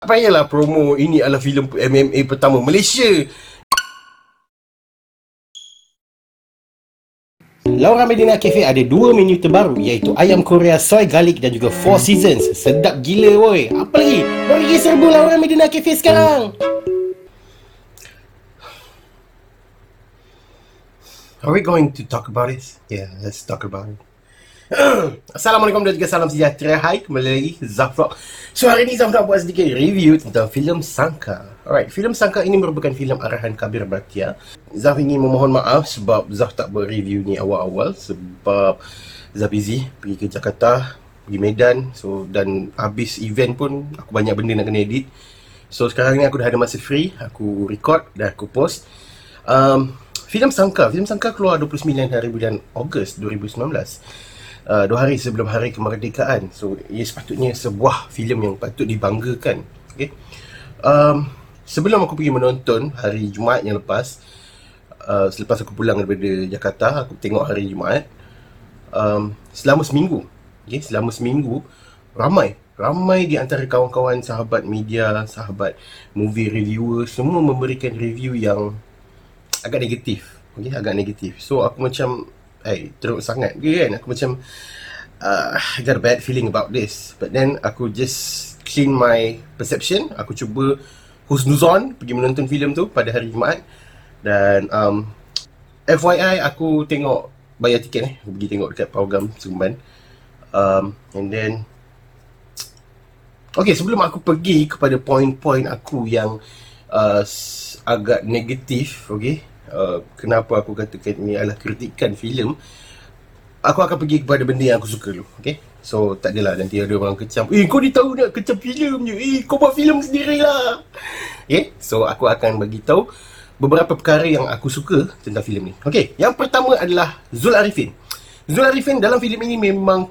Tak payahlah promo ini adalah filem MMA pertama Malaysia. Laura Medina Cafe ada dua menu terbaru iaitu ayam Korea soy garlic dan juga four seasons. Sedap gila woi. Apa lagi? Mari pergi serbu Laura Medina Cafe sekarang. Are we going to talk about this? Yeah, let's talk about it. Assalamualaikum dan juga salam sejahtera. Hai, kembali lagi Zaf Vlog So hari ni Zaf nak buat sedikit review tentang filem Sangka. Alright, filem Sangka ini merupakan filem arahan Kabir Batia Zaf ingin memohon maaf sebab Zaf tak berreview ni awal-awal Sebab Zaf busy pergi ke Jakarta Pergi Medan. So dan habis event pun aku banyak benda nak kena edit. So sekarang ni aku dah ada masa free. Aku record dan aku post. Um, Filem Sangka, filem Sangka keluar 29 hari bulan Ogos 2019 uh, dua hari sebelum hari kemerdekaan. So, ia sepatutnya sebuah filem yang patut dibanggakan. Okay. Um, sebelum aku pergi menonton hari Jumaat yang lepas, uh, selepas aku pulang daripada Jakarta, aku tengok hari Jumaat. Um, selama seminggu, okay, selama seminggu, ramai ramai di antara kawan-kawan sahabat media, sahabat movie reviewer semua memberikan review yang agak negatif. Okay, agak negatif. So aku macam hey, teruk sangat ke kan. Aku macam uh, I got a bad feeling about this. But then aku just clean my perception. Aku cuba husnuzon pergi menonton filem tu pada hari Jumaat. Dan um, FYI aku tengok bayar tiket eh. Aku pergi tengok dekat program Sumban. Um, and then Okay, sebelum aku pergi kepada poin-poin aku yang uh, agak negatif, okay, Uh, kenapa aku katakan ini adalah kritikan filem aku akan pergi kepada benda yang aku suka dulu okay? So tak adalah nanti ada orang kecam eh kau ni tahu nak kecam filem je. Eh kau buat filem sendirilah. Okay? So aku akan bagi tahu beberapa perkara yang aku suka tentang filem ni okay? Yang pertama adalah Zul Arifin. Zul Arifin dalam filem ini memang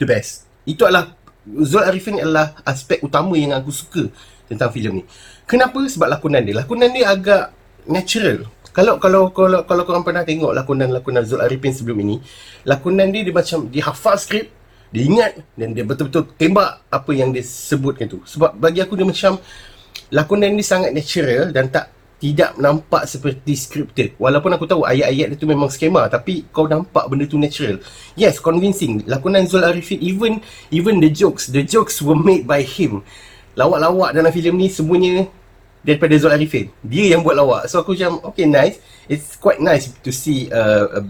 the best. Itu adalah Zul Arifin adalah aspek utama yang aku suka tentang filem ni. Kenapa? Sebab lakonan dia. Lakonan dia agak natural. Kalau kalau kalau kalau korang pernah tengok lakonan-lakonan Zul Arifin sebelum ini, lakonan dia dia macam dia hafal skrip, dia ingat dan dia betul-betul tembak apa yang dia sebutkan tu. Sebab bagi aku dia macam lakonan ni sangat natural dan tak tidak nampak seperti scripted. Walaupun aku tahu ayat-ayat itu memang skema tapi kau nampak benda tu natural. Yes, convincing. Lakonan Zul Arifin even even the jokes, the jokes were made by him. Lawak-lawak dalam filem ni semuanya daripada Zul Arifin. Dia yang buat lawak. So aku macam okay nice. It's quite nice to see a a,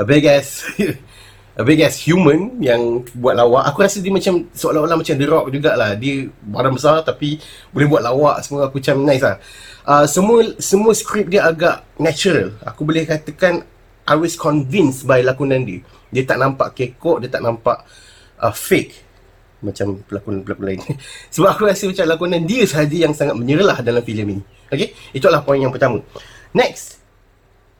a big ass a big ass human yang buat lawak. Aku rasa dia macam seolah-olah macam The Rock jugalah. Dia badan besar tapi boleh buat lawak semua aku macam nice lah. Uh, semua semua skrip dia agak natural. Aku boleh katakan I was convinced by lakonan dia. Dia tak nampak kekok, dia tak nampak uh, fake macam pelakon-pelakon lain. Sebab aku rasa macam lakonan dia sahaja yang sangat menyerlah dalam filem ini. Okey, itu adalah poin yang pertama. Next.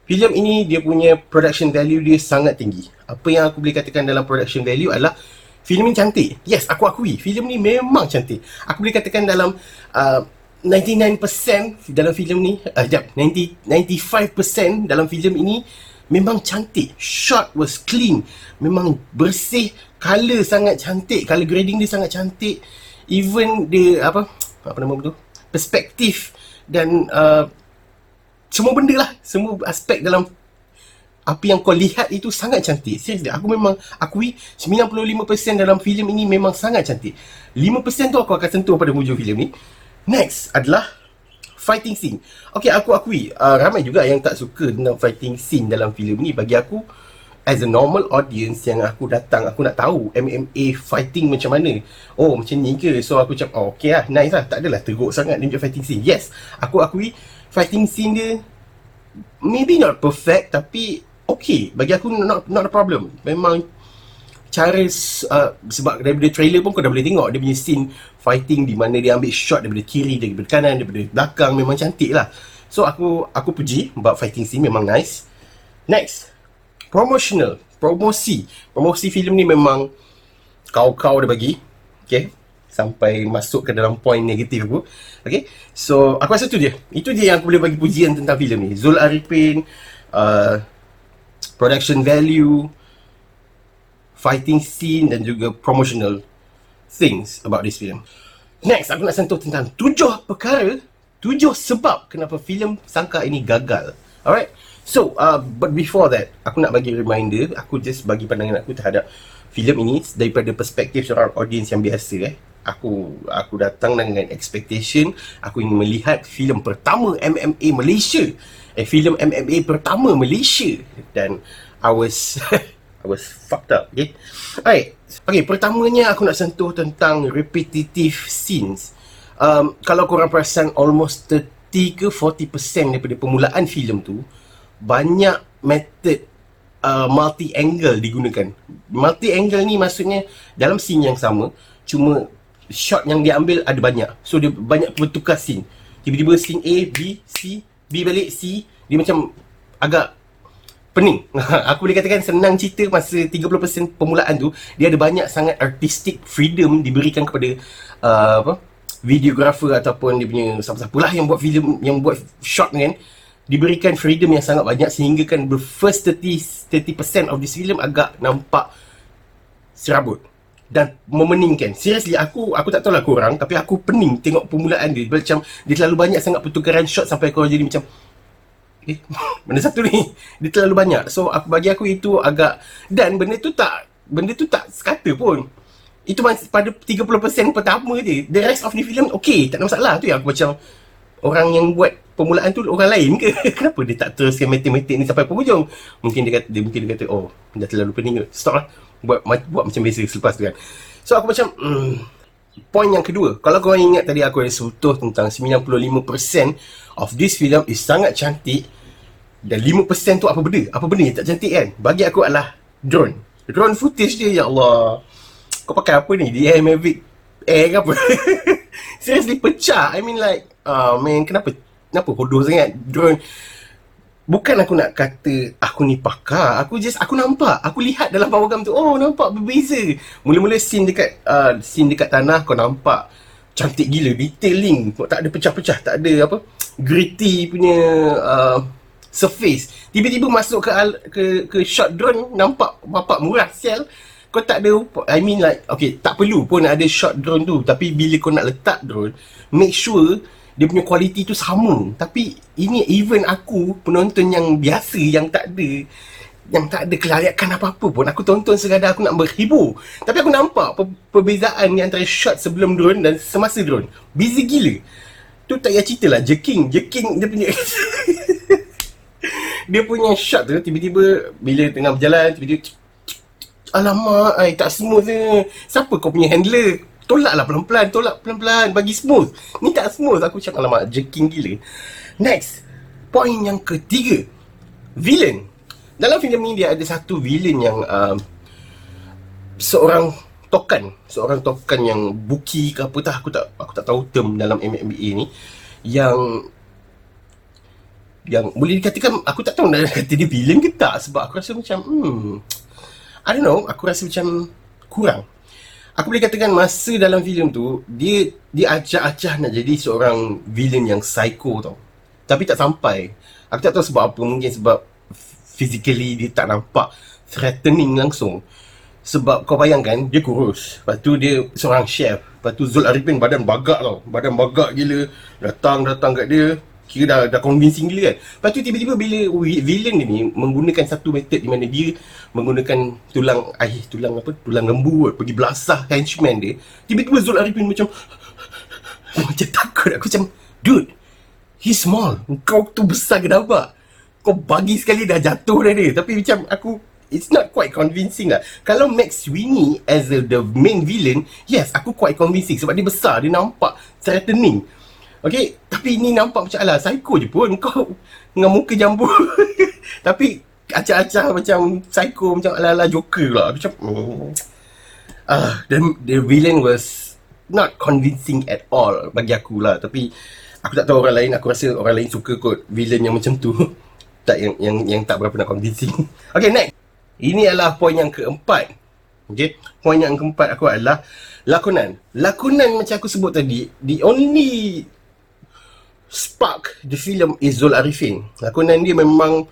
Filem ini dia punya production value dia sangat tinggi. Apa yang aku boleh katakan dalam production value adalah filem ini cantik. Yes, aku akui filem ini memang cantik. Aku boleh katakan dalam uh, 99% dalam filem ni, uh, jap, 90 95% dalam filem ini memang cantik. Shot was clean. Memang bersih. Color sangat cantik. Color grading dia sangat cantik. Even dia, apa, apa nama tu? Perspektif dan uh, semua benda lah. Semua aspek dalam apa yang kau lihat itu sangat cantik. Seriously, aku memang akui 95% dalam filem ini memang sangat cantik. 5% tu aku akan sentuh pada hujung filem ni. Next adalah fighting scene. Okay, aku akui uh, ramai juga yang tak suka tentang fighting scene dalam filem ni. Bagi aku, as a normal audience yang aku datang, aku nak tahu MMA fighting macam mana. Oh, macam ni ke? So aku cakap, oh, okay lah, nice lah. Tak adalah teruk sangat dia punya fighting scene. Yes, aku akui fighting scene dia maybe not perfect tapi okay. Bagi aku not not a problem. Memang cara uh, sebab daripada trailer pun kau dah boleh tengok dia punya scene fighting di mana dia ambil shot daripada kiri daripada kanan daripada belakang memang cantik lah. So aku aku puji about fighting scene memang nice. Next promotional promosi. Promosi filem ni memang kau-kau dah bagi okay? Sampai masuk ke dalam point negatif aku okay? So aku rasa tu dia itu dia yang aku boleh bagi pujian tentang filem ni. Zul Arifin uh, production value fighting scene dan juga promotional things about this film. Next, aku nak sentuh tentang tujuh perkara, tujuh sebab kenapa filem Sangka ini gagal. Alright? So, uh, but before that, aku nak bagi reminder, aku just bagi pandangan aku terhadap filem ini daripada perspektif seorang audience yang biasa eh. Aku aku datang dengan expectation, aku ingin melihat filem pertama MMA Malaysia. Eh, filem MMA pertama Malaysia dan I was I was fucked up, okay? Alright, okay, pertamanya aku nak sentuh tentang repetitive scenes. Um, kalau korang perasan almost 30 ke 40% daripada permulaan filem tu banyak method uh, multi angle digunakan. Multi angle ni maksudnya dalam scene yang sama cuma shot yang dia ambil ada banyak. So dia banyak bertukar scene. Tiba-tiba scene A, B, C, B balik C, dia macam agak pening. aku boleh katakan senang cerita masa 30% permulaan tu, dia ada banyak sangat artistic freedom diberikan kepada uh, apa? videographer ataupun dia punya siapa-siapa lah yang buat filem yang buat shot kan diberikan freedom yang sangat banyak sehingga kan the first 30 30% of this film agak nampak serabut dan memeningkan. Seriously aku aku tak tahu lah korang tapi aku pening tengok permulaan dia macam dia terlalu banyak sangat pertukaran shot sampai kau jadi macam eh mana satu ni dia terlalu banyak. So aku bagi aku itu agak dan benda tu tak benda tu tak sekata pun. Itu pada 30% pertama je the rest of the film okay tak ada masalah tu yang aku macam orang yang buat permulaan tu orang lain ke? Kenapa dia tak teruskan matematik ni sampai penghujung? Mungkin dia kata dia mungkin dia kata oh dah terlalu pening. Stop lah. Buat, buat macam biasa selepas tu kan. So aku macam hmm, point yang kedua kalau kau ingat tadi aku ada sentuh tentang 95% of this film is sangat cantik dan 5% tu apa benda? Apa benda yang tak cantik kan? Bagi aku adalah drone. Drone footage dia ya Allah. Kau pakai apa ni? DJI Mavic Air ke apa? Seriously pecah. I mean like, uh, man kenapa kenapa bodoh sangat drone? Bukan aku nak kata aku ni pakar. Aku just aku nampak. Aku lihat dalam powergam tu. Oh nampak berbeza. Mula-mula scene dekat uh, scene dekat tanah kau nampak cantik gila detailing. Tak ada pecah-pecah, tak ada apa gritty punya uh, surface tiba-tiba masuk ke ke ke shot drone nampak bapak murah sel kau tak ada I mean like okay tak perlu pun ada shot drone tu tapi bila kau nak letak drone make sure dia punya kualiti tu sama. Tapi ini even aku penonton yang biasa yang tak ada yang tak ada kelayakan apa-apa pun aku tonton sekadar aku nak berhibur tapi aku nampak per- perbezaan ni antara shot sebelum drone dan semasa drone. Busy gila. Tu tak payah cerita lah. Jerking jerking dia punya dia punya shot tu tiba-tiba bila tengah berjalan tiba-tiba alamak ai tak smooth ni siapa kau punya handler tolaklah pelan-pelan tolak pelan-pelan bagi smooth. Ni tak smooth. Aku cakap alamak jerking gila. Next point yang ketiga. Villain. Dalam filem ni dia ada satu villain yang um, seorang tokan seorang tokan yang buki ke apa tak aku tak aku tak tahu term dalam MMA ni. Yang yang boleh dikatakan aku tak tahu nak kata dia villain ke tak. Sebab aku rasa macam hmm I don't know. Aku rasa macam kurang aku boleh katakan masa dalam filem tu dia dia acah-acah nak jadi seorang villain yang psycho tau. Tapi tak sampai. Aku tak tahu sebab apa. Mungkin sebab physically dia tak nampak threatening langsung. Sebab kau bayangkan dia kurus. Lepas tu dia seorang chef. Lepas tu Zul Arifin badan bagak tau. Badan bagak gila. Datang datang kat dia kira dah, dah convincing gila kan. Lepas tu tiba-tiba bila villain ni menggunakan satu method di mana dia menggunakan tulang air tulang apa? Tulang lembu pergi belasah henchman dia. Tiba-tiba Zul Arifin macam macam takut. Aku macam dude he small. Kau tu besar ke apa kau bagi sekali dah jatuh dah dia. Tapi macam aku It's not quite convincing lah. Kalau Max Sweeney As a, the main villain Yes aku quite convincing Sebab dia besar Dia nampak threatening Okay, tapi ni nampak macam alah psycho je pun kau dengan muka jambu. tapi acah-acah macam psycho macam ala-ala Joker lah. Macam oh. ah uh, the, the villain was not convincing at all bagi aku lah. Tapi aku tak tahu orang lain, aku rasa orang lain suka kot villain yang macam tu. tak yang yang yang tak berapa nak convincing. okay, next. Ini adalah poin yang keempat. Okay, poin yang keempat aku adalah lakonan. Lakonan macam aku sebut tadi, the only spark the film is Zul Arifin. Lakonan dia memang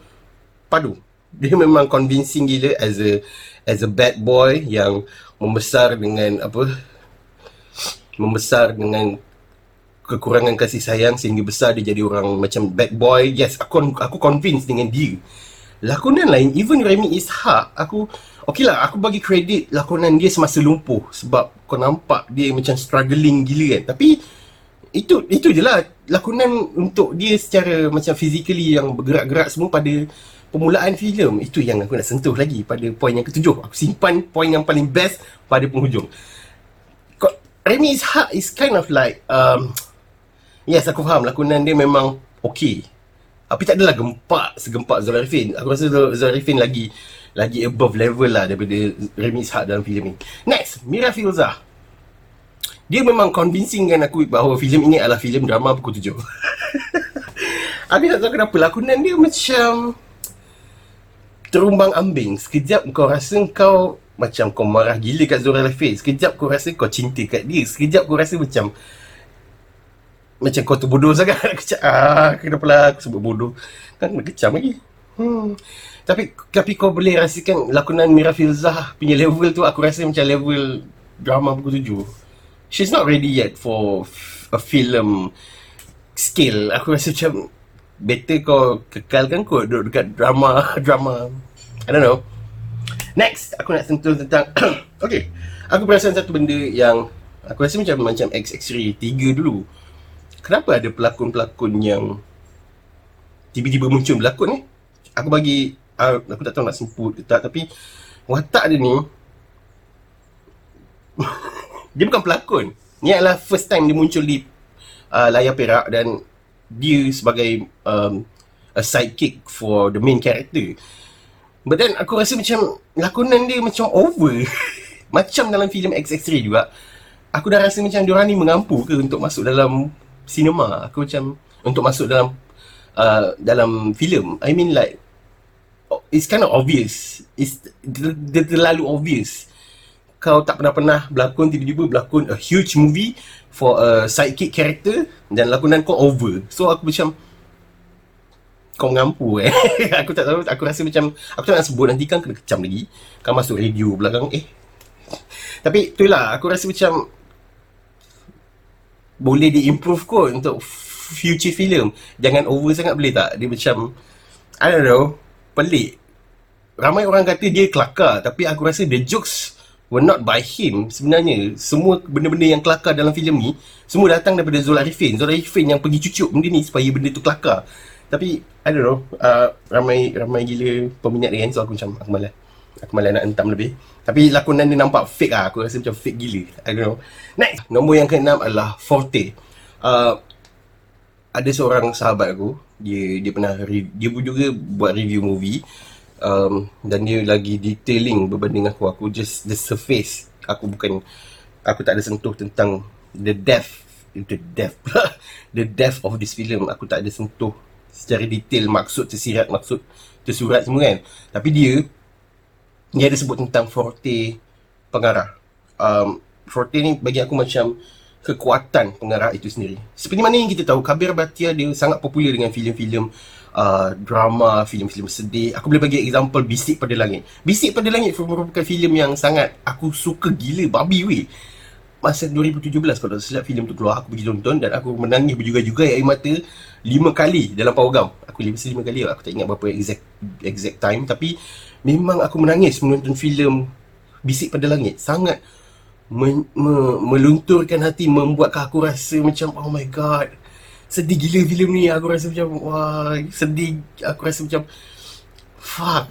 padu. Dia memang convincing gila as a as a bad boy yang membesar dengan apa membesar dengan kekurangan kasih sayang sehingga besar dia jadi orang macam bad boy yes aku aku convinced dengan dia lakonan lain even Remy Ishak aku okey lah aku bagi kredit lakonan dia semasa lumpuh sebab kau nampak dia macam struggling gila kan tapi itu itu je lah lakonan untuk dia secara macam physically yang bergerak-gerak semua pada permulaan filem itu yang aku nak sentuh lagi pada poin yang ketujuh aku simpan poin yang paling best pada penghujung Remy Ishak is kind of like um, Yes, aku faham lakonan dia memang okey. Tapi tak adalah gempak segempak Zul Arifin. Aku rasa Zul Arifin lagi lagi above level lah daripada Remy Ishak dalam filem ini. Next, Mira Filzah. Dia memang convincing kan aku bahawa filem ini adalah filem drama pukul tujuh. aku tak tahu kenapa lakonan dia macam terumbang ambing. Sekejap kau rasa kau macam kau marah gila kat Zul Arifin. Sekejap kau rasa kau cinta kat dia. Sekejap kau rasa macam macam kau tu bodoh sangat kecam ah kenapa lah aku sebut bodoh kan kecam lagi hmm tapi tapi kau boleh rasakan lakonan Mira Filzah punya level tu aku rasa macam level drama buku tujuh she's not ready yet for a film skill aku rasa macam better kau kekalkan kau duduk dekat drama drama. I don't know. Next aku nak sentuh tentang okay. Aku perasan satu benda yang aku rasa macam macam X-X-Ray 3 dulu. Kenapa ada pelakon-pelakon yang tiba-tiba muncul berlakon ni? Aku bagi, uh, aku tak tahu nak sebut ke tak, tapi watak dia ni, dia bukan pelakon. Ni adalah first time dia muncul di uh, layar perak dan dia sebagai um, a sidekick for the main character. But then aku rasa macam lakonan dia macam over. macam dalam filem XX3 juga. Aku dah rasa macam diorang ni mengampu ke untuk masuk dalam cinema aku macam untuk masuk dalam uh, dalam filem i mean like it's kind of obvious it's terlalu obvious kau tak pernah-pernah berlakon tiba-tiba berlakon a huge movie for a sidekick character dan lakonan kau over so aku macam kau ngampu eh aku tak tahu aku rasa macam aku tak nak sebut nanti kan kena kecam lagi kan masuk radio belakang eh tapi itulah aku rasa macam boleh diimprove kot untuk future film. Jangan over sangat boleh tak? Dia macam, I don't know, pelik. Ramai orang kata dia kelakar tapi aku rasa the jokes were not by him sebenarnya. Semua benda-benda yang kelakar dalam filem ni, semua datang daripada Zul Arifin. Zul Arifin yang pergi cucuk benda ni supaya benda tu kelakar. Tapi, I don't know, uh, ramai ramai gila peminat dia kan, so aku macam, aku malas. Aku malas nak entam lebih. Tapi lakonan dia nampak fake lah. Aku rasa macam fake gila. I don't know. Next. Nombor yang keenam adalah Forte. Uh, ada seorang sahabat aku. Dia dia pernah, dia pun juga buat review movie. Um, dan dia lagi detailing berbanding aku. Aku just the surface. Aku bukan, aku tak ada sentuh tentang the depth. The depth. the depth of this film. Aku tak ada sentuh secara detail maksud tersirat, maksud tersurat semua kan. Tapi dia, dia ada sebut tentang forte pengarah. Um, forte ni bagi aku macam kekuatan pengarah itu sendiri. Seperti mana yang kita tahu, Kabir Batia dia sangat popular dengan filem-filem uh, drama, filem-filem sedih. Aku boleh bagi example Bisik Pada Langit. Bisik Pada Langit merupakan filem yang sangat aku suka gila, babi weh. Masa 2017 kalau silap filem tu keluar, aku pergi tonton dan aku menangis berjuga-juga air mata lima kali dalam Power Aku lima lima kali, aku tak ingat berapa exact exact time tapi memang aku menangis menonton filem Bisik pada Langit. Sangat me, me, melunturkan hati, membuatkan aku rasa macam oh my god. Sedih gila filem ni. Aku rasa macam wah, sedih. Aku rasa macam fuck.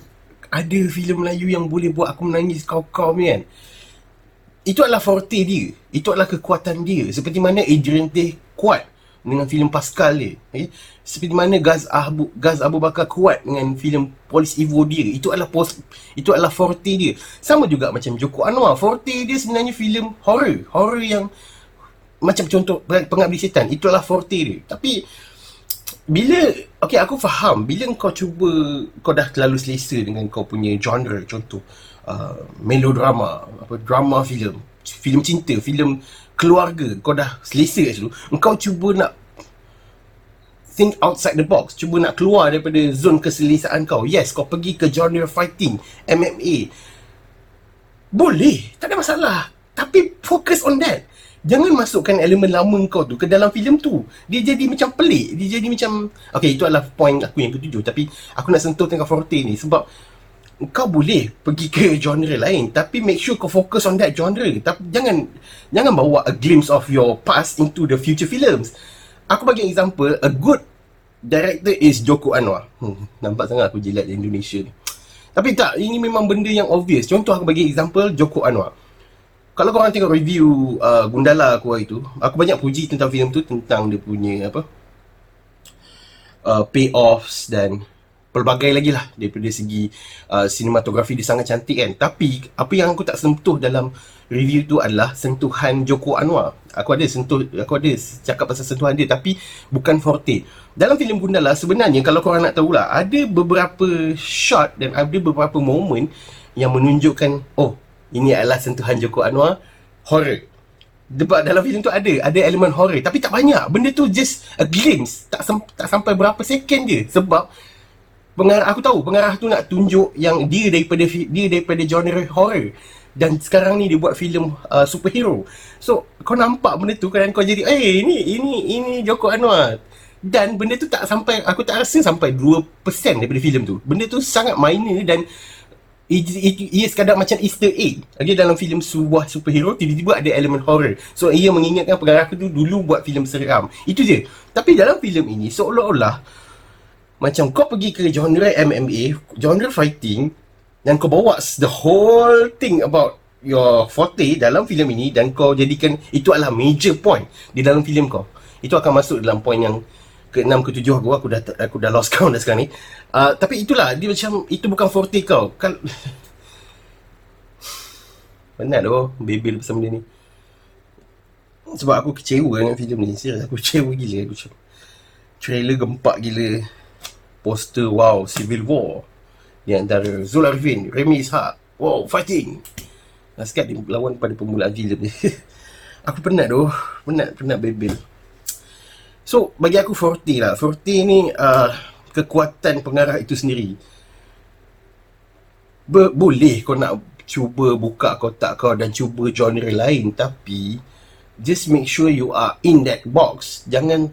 Ada filem Melayu yang boleh buat aku menangis kau-kau ni kan. Itu adalah forte dia. Itu adalah kekuatan dia. Seperti mana Adrian Tay kuat dengan filem Pascal dia. Okay? Seperti mana Gaz Abu Gaz Abu Bakar kuat dengan filem Polis Evo dia. Itu adalah pos, itu adalah forte dia. Sama juga macam Joko Anwar. Forte dia sebenarnya filem horror. Horror yang macam contoh Pengabdi Setan. Itu adalah forte dia. Tapi bila okey aku faham bila kau cuba kau dah terlalu selesa dengan kau punya genre contoh uh, melodrama apa drama filem filem cinta filem keluarga kau dah selesa kat situ engkau cuba nak think outside the box cuba nak keluar daripada zon keselesaan kau yes kau pergi ke genre fighting MMA boleh tak ada masalah tapi fokus on that Jangan masukkan elemen lama kau tu ke dalam filem tu. Dia jadi macam pelik. Dia jadi macam... Okay, itu adalah point aku yang ketujuh. Tapi aku nak sentuh tengah forte ni. Sebab kau boleh pergi ke genre lain. Tapi make sure kau fokus on that genre. Tapi jangan jangan bawa a glimpse of your past into the future films. Aku bagi example, a good director is Joko Anwar. Hmm, nampak sangat aku jilat di Indonesia ni. Tapi tak, ini memang benda yang obvious. Contoh aku bagi example Joko Anwar kalau korang tengok review uh, Gundala aku hari tu, aku banyak puji tentang filem tu tentang dia punya apa? Uh, payoffs dan pelbagai lagi lah daripada segi uh, sinematografi dia sangat cantik kan. Tapi apa yang aku tak sentuh dalam review tu adalah sentuhan Joko Anwar. Aku ada sentuh, aku ada cakap pasal sentuhan dia tapi bukan forte. Dalam filem Gundala sebenarnya kalau korang nak tahu lah, ada beberapa shot dan ada beberapa moment yang menunjukkan oh ini adalah sentuhan Joko Anwar horror. Sebab dalam filem tu ada ada elemen horror tapi tak banyak. Benda tu just a glimpse. Tak sem- tak sampai berapa second je sebab pengarah aku tahu pengarah tu nak tunjuk yang dia daripada dia daripada genre horror dan sekarang ni dia buat filem uh, superhero. So kau nampak benda tu kan kau jadi eh ini ini ini Joko Anwar. Dan benda tu tak sampai aku tak rasa sampai 2% daripada filem tu. Benda tu sangat minor dan ia sekadar macam easter egg. Okay, dalam filem sebuah superhero tiba-tiba ada elemen horror. So ia mengingatkan pengarah tu dulu buat filem seram. Itu je. Tapi dalam filem ini seolah-olah macam kau pergi ke genre MMA genre fighting dan kau bawa the whole thing about your forte dalam filem ini dan kau jadikan itu adalah major point di dalam filem kau. Itu akan masuk dalam point yang ke enam ke tujuh aku aku dah aku dah lost count dah sekarang ni. Uh, tapi itulah dia macam itu bukan forte kau. Kan Penat doh bebel pasal benda ni. Sebab aku kecewa dengan filem ni. Serius aku kecewa gila aku cakap. Trailer gempak gila. Poster wow Civil War. Di antara Zul Arifin, Remy Ishak. Wow, fighting. Nasihat dia lawan pada permulaan filem ni. aku penat doh. Penat, penat bebel. So bagi aku Forte lah. Forte ni uh, kekuatan pengarah itu sendiri. Be- Boleh kau nak cuba buka kotak kau dan cuba genre lain Tapi Just make sure you are in that box. Jangan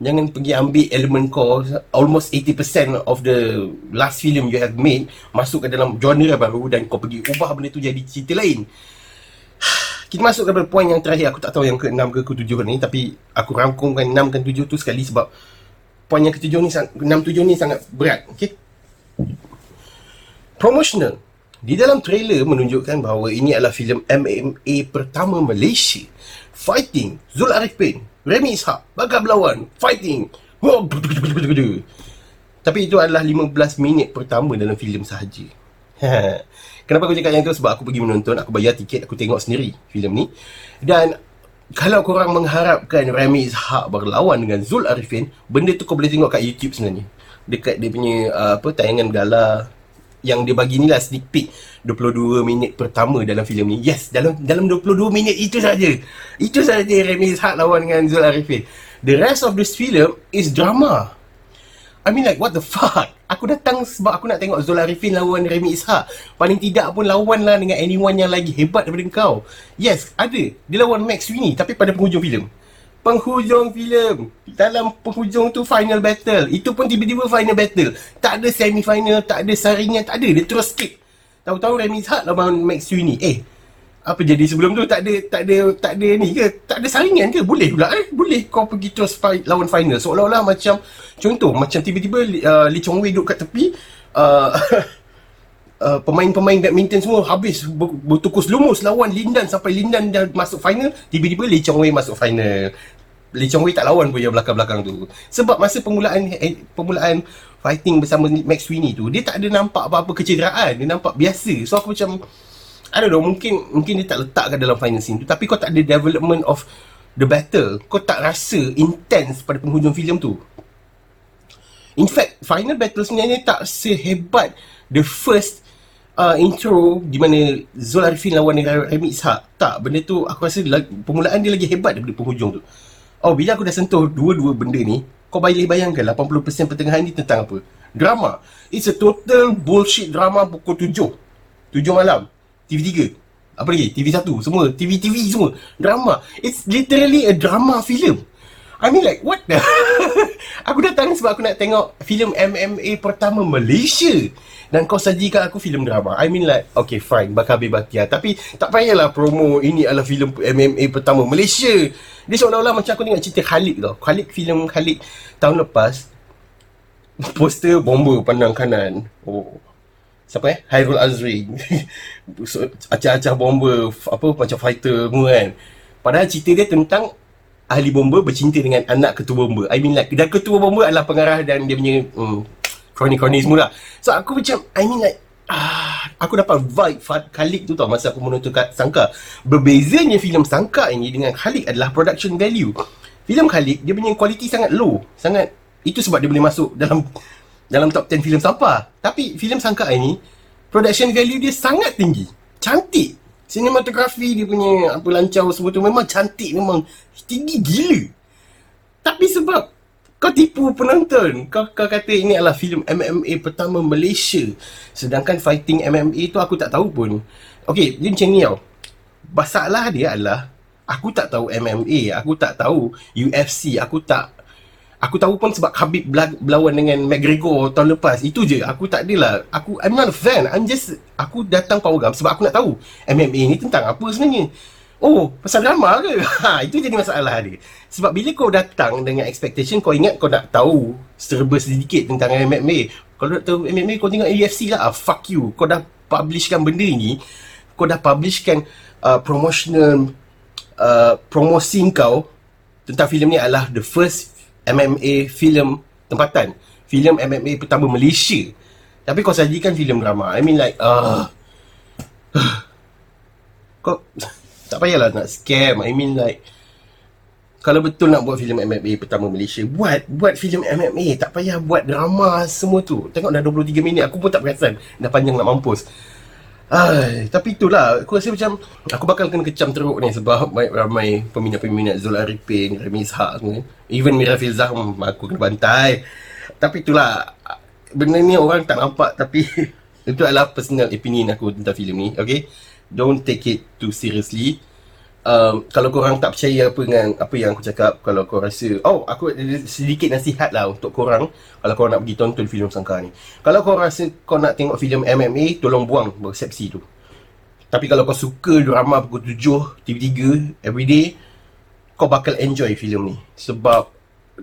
Jangan pergi ambil elemen kau. Almost 80% of the last film you have made Masuk ke dalam genre baru Dan kau pergi ubah benda tu jadi cerita lain kita masuk kepada poin yang terakhir. Aku tak tahu yang ke-6 ke ke-7 ni Tapi aku rangkumkan 6 dan 7 tu sekali Sebab poin yang ke-7 ni 6-7 ni sangat berat. Okay? Promotional. Di dalam trailer menunjukkan bahawa Ini adalah filem MMA pertama Malaysia. Fighting Zul Arifin Remy Ishak Bagai Belawan Fighting. Tapi itu adalah 15 minit pertama dalam filem sahaja Kenapa aku cakap yang tu? Sebab aku pergi menonton, aku bayar tiket, aku tengok sendiri filem ni. Dan kalau korang mengharapkan Remy Ishak berlawan dengan Zul Arifin, benda tu kau boleh tengok kat YouTube sebenarnya. Dekat dia punya uh, apa tayangan gala yang dia bagi ni lah sneak peek 22 minit pertama dalam filem ni. Yes, dalam dalam 22 minit itu saja. Itu saja Remy Ishak lawan dengan Zul Arifin. The rest of this film is drama. I mean like what the fuck? Aku datang sebab aku nak tengok Zul Arifin lawan Remy Ishak. Paling tidak pun lawan lah dengan anyone yang lagi hebat daripada kau. Yes, ada. Dia lawan Max Sweeney tapi pada penghujung filem. Penghujung filem. Dalam penghujung tu final battle. Itu pun tiba-tiba final battle. Tak ada semi final, tak ada saringan, tak ada. Dia terus skip. Tahu-tahu Remy Ishak lawan Max Sweeney. Eh, apa jadi sebelum tu tak ada tak ada tak ada ni ke? Tak ada saringan ke? Boleh pula eh? Boleh kau pergi terus fight, lawan final. Seolah-olah macam contoh macam tiba-tiba uh, Lee Chong Wei duduk kat tepi uh, uh, pemain-pemain badminton semua habis bertukus lumus lawan Lindan sampai Lindan dah masuk final tiba-tiba Lee Chong Wei masuk final. Lee Chong Wei tak lawan pun yang belakang-belakang tu. Sebab masa permulaan eh, permulaan fighting bersama Max Sweeney tu dia tak ada nampak apa-apa kecederaan. Dia nampak biasa. So aku macam I don't know mungkin mungkin dia tak letakkan dalam final scene tu tapi kau tak ada development of the battle. Kau tak rasa intense pada penghujung filem tu. In fact final battle sebenarnya tak sehebat the first uh, intro di mana Zul Arifin lawan dengan Remy Ishak. Tak benda tu aku rasa lagi, permulaan dia lagi hebat daripada penghujung tu. Oh bila aku dah sentuh dua-dua benda ni kau boleh bayangkan 80% pertengahan ni tentang apa? Drama. It's a total bullshit drama pukul 7 7 malam TV3 Apa lagi? TV1 semua. TV-TV semua. Drama. It's literally a drama film. I mean like, what the? aku datang sebab aku nak tengok filem MMA pertama Malaysia. Dan kau sajikan aku filem drama. I mean like, okay fine, bakal habis bakia. Tapi tak payahlah promo ini adalah filem MMA pertama Malaysia. Dia seolah-olah macam aku tengok cerita Khalid tau. Khalid, filem Khalid tahun lepas. Poster bomba pandang kanan. Oh, siapa eh? Hairul Azri. Acah-acah bomba apa macam fighter semua kan. Padahal cerita dia tentang ahli bomba bercinta dengan anak ketua bomba. I mean like dan ketua bomba adalah pengarah dan dia punya hmm, kroni-kroni semua lah so aku macam I mean like ah, aku dapat vibe Fad Khalid tu tau masa aku menonton Sangka. Berbezanya filem Sangka ini dengan Khalid adalah production value. Filem Khalid dia punya kualiti sangat low. Sangat itu sebab dia boleh masuk dalam dalam top 10 filem sampah. Tapi filem Sangka ini production value dia sangat tinggi. Cantik. Sinematografi dia punya apa lancau semua tu memang cantik memang tinggi gila. Tapi sebab kau tipu penonton. Kau, kau kata ini adalah filem MMA pertama Malaysia. Sedangkan fighting MMA tu aku tak tahu pun. Okay, dia macam ni tau. Masalah dia adalah aku tak tahu MMA, aku tak tahu UFC, aku tak Aku tahu pun sebab Khabib berlawan dengan McGregor tahun lepas. Itu je. Aku tak adalah. Aku, I'm not a fan. I'm just, aku datang Power Gam sebab aku nak tahu MMA ni tentang apa sebenarnya. Oh, pasal drama ke? Ha, itu jadi masalah dia. Sebab bila kau datang dengan expectation, kau ingat kau nak tahu serba sedikit tentang MMA. Kalau nak tahu MMA, kau tengok UFC lah. Ah, fuck you. Kau dah publishkan benda ni. Kau dah publishkan uh, promotional uh, promosi kau tentang filem ni adalah the first MMA filem tempatan. Filem MMA pertama Malaysia. Tapi kau sajikan filem drama. I mean like uh, kau tak payahlah nak scam. I mean like kalau betul nak buat filem MMA pertama Malaysia buat buat filem MMA tak payah buat drama semua tu. Tengok dah 23 minit aku pun tak perasan. Dah panjang nak mampus Ay, tapi itulah aku rasa macam aku bakal kena kecam teruk ni sebab banyak ramai peminat-peminat Zul Arifin, Remy Ishak semua. Even Mira Filzah aku kena bantai. Tapi itulah benda ni orang tak nampak tapi itu adalah personal opinion aku tentang filem ni, okay? Don't take it too seriously um, kalau korang tak percaya apa dengan apa yang aku cakap kalau kau rasa oh aku ada sedikit nasihat lah untuk korang kalau kau nak pergi tonton filem sangka ni. Kalau kau rasa kau nak tengok filem MMA tolong buang persepsi tu. Tapi kalau kau suka drama pukul 7 TV3 everyday kau bakal enjoy filem ni. Sebab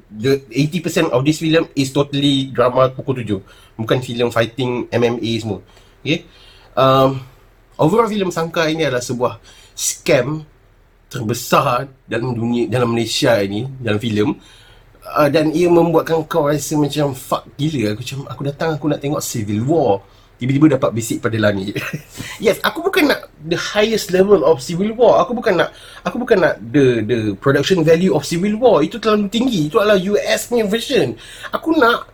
the 80% of this film is totally drama pukul 7 bukan filem fighting MMA semua. Okay? Um, overall filem sangka ini adalah sebuah scam terbesar dalam dunia dalam Malaysia ini dalam filem. Uh, dan ia membuatkan kau rasa macam fuck gila aku macam aku datang aku nak tengok Civil War. Tiba-tiba dapat bisik pada langit yes aku bukan nak the highest level of Civil War. Aku bukan nak aku bukan nak the the production value of Civil War. Itu terlalu tinggi. Itu adalah US punya version. Aku nak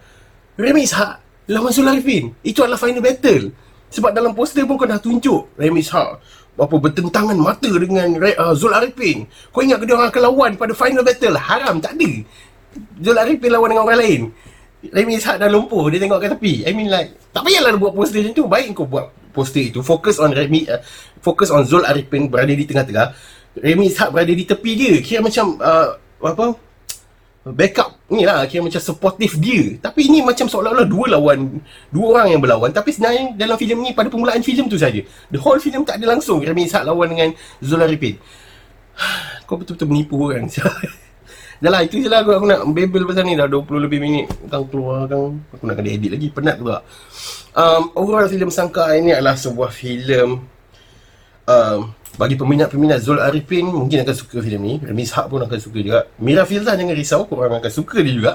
Remy Ishak lawan Sularifin itu adalah final battle. Sebab dalam poster pun kau dah tunjuk Remy Ishak apa bertentangan mata dengan uh, Zul Arifin. Kau ingat ke dia orang akan lawan pada final battle? Haram, tak ada. Zul Arifin lawan dengan orang lain. Remy Ishak dah lumpuh, dia tengok ke tepi. I mean like, tak payahlah buat poster macam tu. Baik kau buat poster itu. Fokus on Remy, uh, fokus on Zul Arifin berada di tengah-tengah. Remy Ishak berada di tepi dia. Kira macam, uh, apa, backup ni lah kira macam supportive dia. Tapi ini macam seolah-olah dua lawan dua orang yang berlawan. Tapi sebenarnya dalam filem ni pada permulaan filem tu saja. The whole film tak ada langsung. Remy Ishak lawan dengan Zola Ripin kau betul-betul menipu orang dah lah itu je lah aku, aku nak bebel pasal ni dah. 20 lebih minit. Kau keluar kau aku nak kena edit lagi. Penat pula. Um, overall filem Sangka ini adalah sebuah filem um, bagi peminat-peminat Zul Arifin mungkin akan suka filem ni. Remy Ishak pun akan suka juga. Mira Filzah jangan risau korang akan suka dia juga.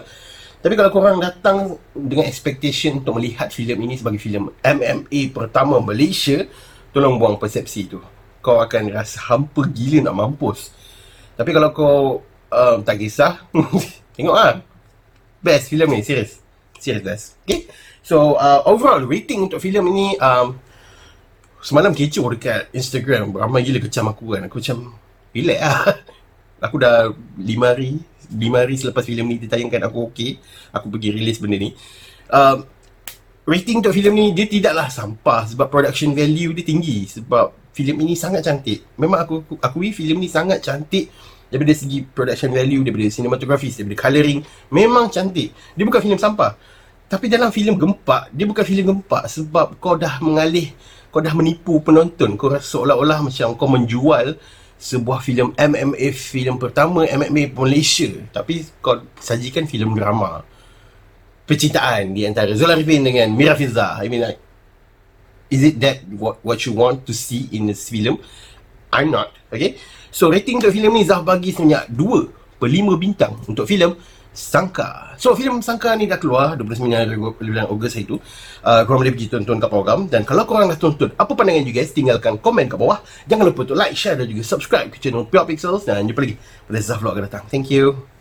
Tapi kalau korang datang dengan expectation untuk melihat filem ini sebagai filem MMA pertama Malaysia tolong buang persepsi tu. Kau akan rasa hampa gila nak mampus. Tapi kalau kau um, tak kisah tengok lah. Best filem ni serius. Serius guys okay. So uh, overall rating untuk filem ini um, Semalam kecoh dekat Instagram Ramai gila kecam aku kan Aku macam Relax lah Aku dah 5 hari 5 hari selepas filem ni ditayangkan aku okey Aku pergi release benda ni uh, Rating untuk filem ni Dia tidaklah sampah Sebab production value dia tinggi Sebab filem ini sangat cantik. Memang aku aku akui filem ini sangat cantik daripada segi production value, daripada cinematography, daripada colouring, memang cantik. Dia bukan filem sampah. Tapi dalam filem gempak, dia bukan filem gempak sebab kau dah mengalih, kau dah menipu penonton. Kau rasa seolah-olah macam kau menjual sebuah filem MMA filem pertama MMA Malaysia tapi kau sajikan filem drama percintaan di antara Zola Rifin dengan Mira Fiza I mean like is it that what what you want to see in this film? I'm not. Okay. So rating untuk filem ni Zah bagi sebanyak 2 per 5 bintang untuk filem Sangka. So filem Sangka ni dah keluar 29 bulan Ogos itu. Uh, korang boleh pergi tonton kat program dan kalau korang dah tonton, apa pandangan you guys? Tinggalkan komen kat bawah. Jangan lupa untuk like, share dan juga subscribe ke channel Pure Pixels dan jumpa lagi pada Zah vlog akan datang. Thank you.